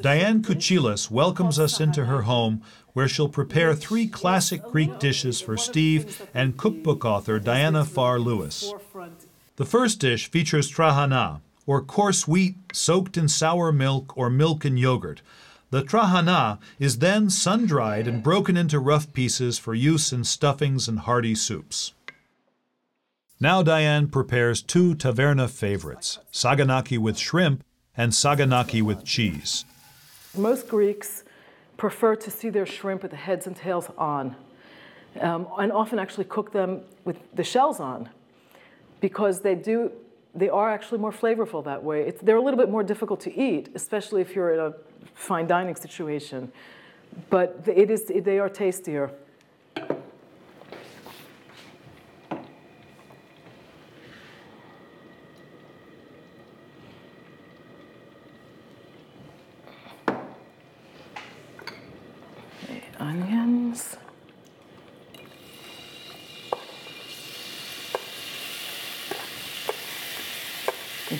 Diane Kochilas welcomes us into her home where she'll prepare three classic Greek dishes for Steve and cookbook author Diana Farr Lewis. The first dish features trahana, or coarse wheat soaked in sour milk or milk and yogurt. The trahana is then sun dried and broken into rough pieces for use in stuffings and hearty soups. Now Diane prepares two taverna favorites, saganaki with shrimp and saganaki with cheese. Most Greeks prefer to see their shrimp with the heads and tails on, um, and often actually cook them with the shells on, because they do they are actually more flavorful that way. It's, they're a little bit more difficult to eat, especially if you're in a fine dining situation, but it is they are tastier.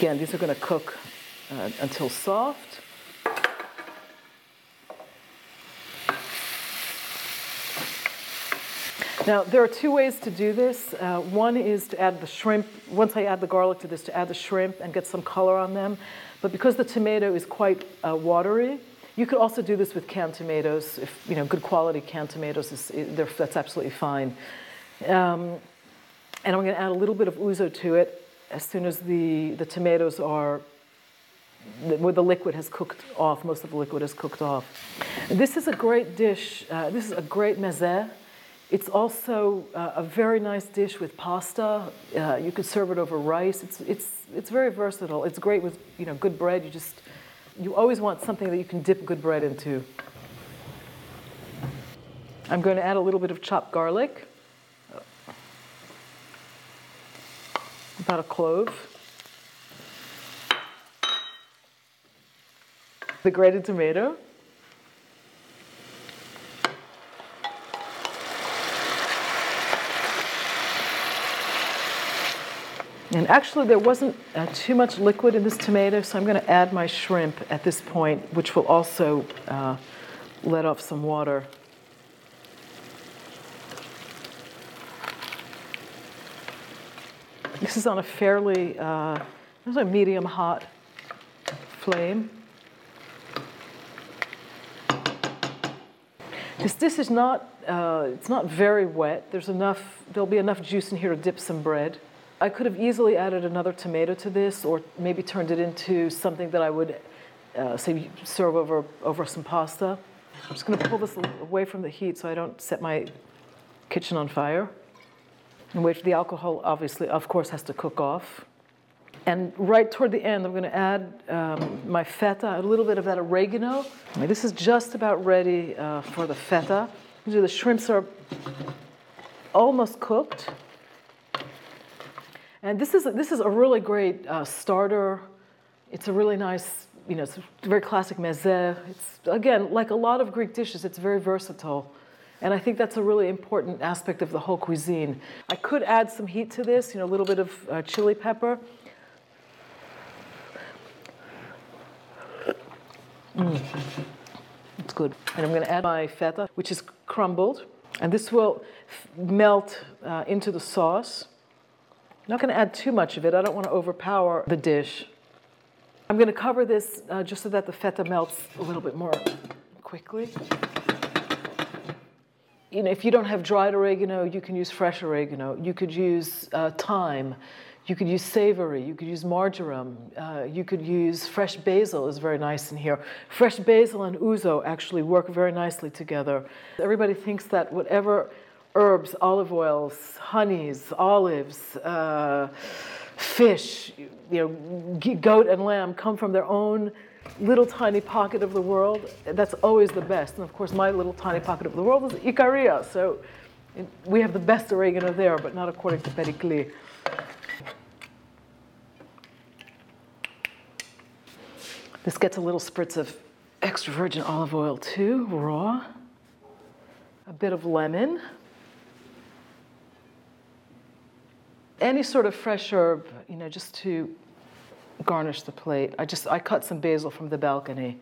Again, these are going to cook uh, until soft. Now, there are two ways to do this. Uh, one is to add the shrimp, once I add the garlic to this, to add the shrimp and get some color on them. But because the tomato is quite uh, watery, you could also do this with canned tomatoes. If you know, good quality canned tomatoes, is, that's absolutely fine. Um, and I'm going to add a little bit of ouzo to it as soon as the, the tomatoes are, where the liquid has cooked off, most of the liquid has cooked off. This is a great dish. Uh, this is a great meze. It's also uh, a very nice dish with pasta. Uh, you could serve it over rice. It's, it's, it's very versatile. It's great with you know, good bread. You just you always want something that you can dip good bread into. I'm going to add a little bit of chopped garlic, about a clove, the grated tomato. And actually, there wasn't uh, too much liquid in this tomato, so I'm going to add my shrimp at this point, which will also uh, let off some water. This is on a fairly, uh, a medium hot flame. This dish is not, uh, it's not very wet. There's enough, there'll be enough juice in here to dip some bread. I could have easily added another tomato to this or maybe turned it into something that I would uh, say serve over, over some pasta. I'm just going to pull this away from the heat so I don't set my kitchen on fire. Wait for the alcohol, obviously, of course, has to cook off. And right toward the end, I'm going to add um, my feta, a little bit of that oregano. This is just about ready uh, for the feta. The shrimps are almost cooked. And this is, this is a really great uh, starter. It's a really nice, you know, it's very classic meze. It's, again, like a lot of Greek dishes, it's very versatile. And I think that's a really important aspect of the whole cuisine. I could add some heat to this, you know, a little bit of uh, chili pepper. Mm. It's good. And I'm going to add my feta, which is crumbled. And this will melt uh, into the sauce. I'm not going to add too much of it. I don't want to overpower the dish. I'm going to cover this uh, just so that the feta melts a little bit more quickly. You know, if you don't have dried oregano, you can use fresh oregano. You could use uh, thyme. You could use savory. You could use marjoram. Uh, you could use fresh basil is very nice in here. Fresh basil and ouzo actually work very nicely together. Everybody thinks that whatever herbs, olive oils, honeys, olives, uh, fish, you know, goat and lamb come from their own little tiny pocket of the world. That's always the best. And of course, my little tiny pocket of the world is Ikaria. So we have the best oregano there, but not according to Pericles. This gets a little spritz of extra virgin olive oil too, raw. A bit of lemon. any sort of fresh herb, you know, just to garnish the plate. I just I cut some basil from the balcony.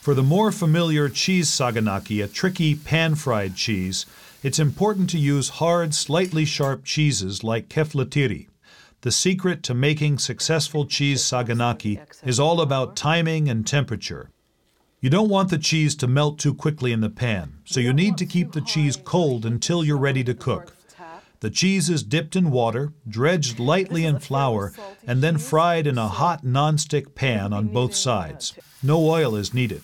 For the more familiar cheese saganaki, a tricky pan-fried cheese, it's important to use hard, slightly sharp cheeses like kefalotyri. The secret to making successful cheese saganaki is all about timing and temperature. You don't want the cheese to melt too quickly in the pan, so you need to keep the cheese cold until you're ready to cook. The cheese is dipped in water, dredged lightly in flour, and then fried in a hot nonstick pan on both sides. No oil is needed.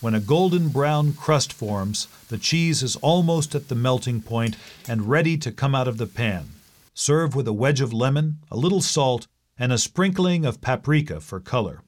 When a golden brown crust forms, the cheese is almost at the melting point and ready to come out of the pan. Serve with a wedge of lemon, a little salt, and a sprinkling of paprika for color.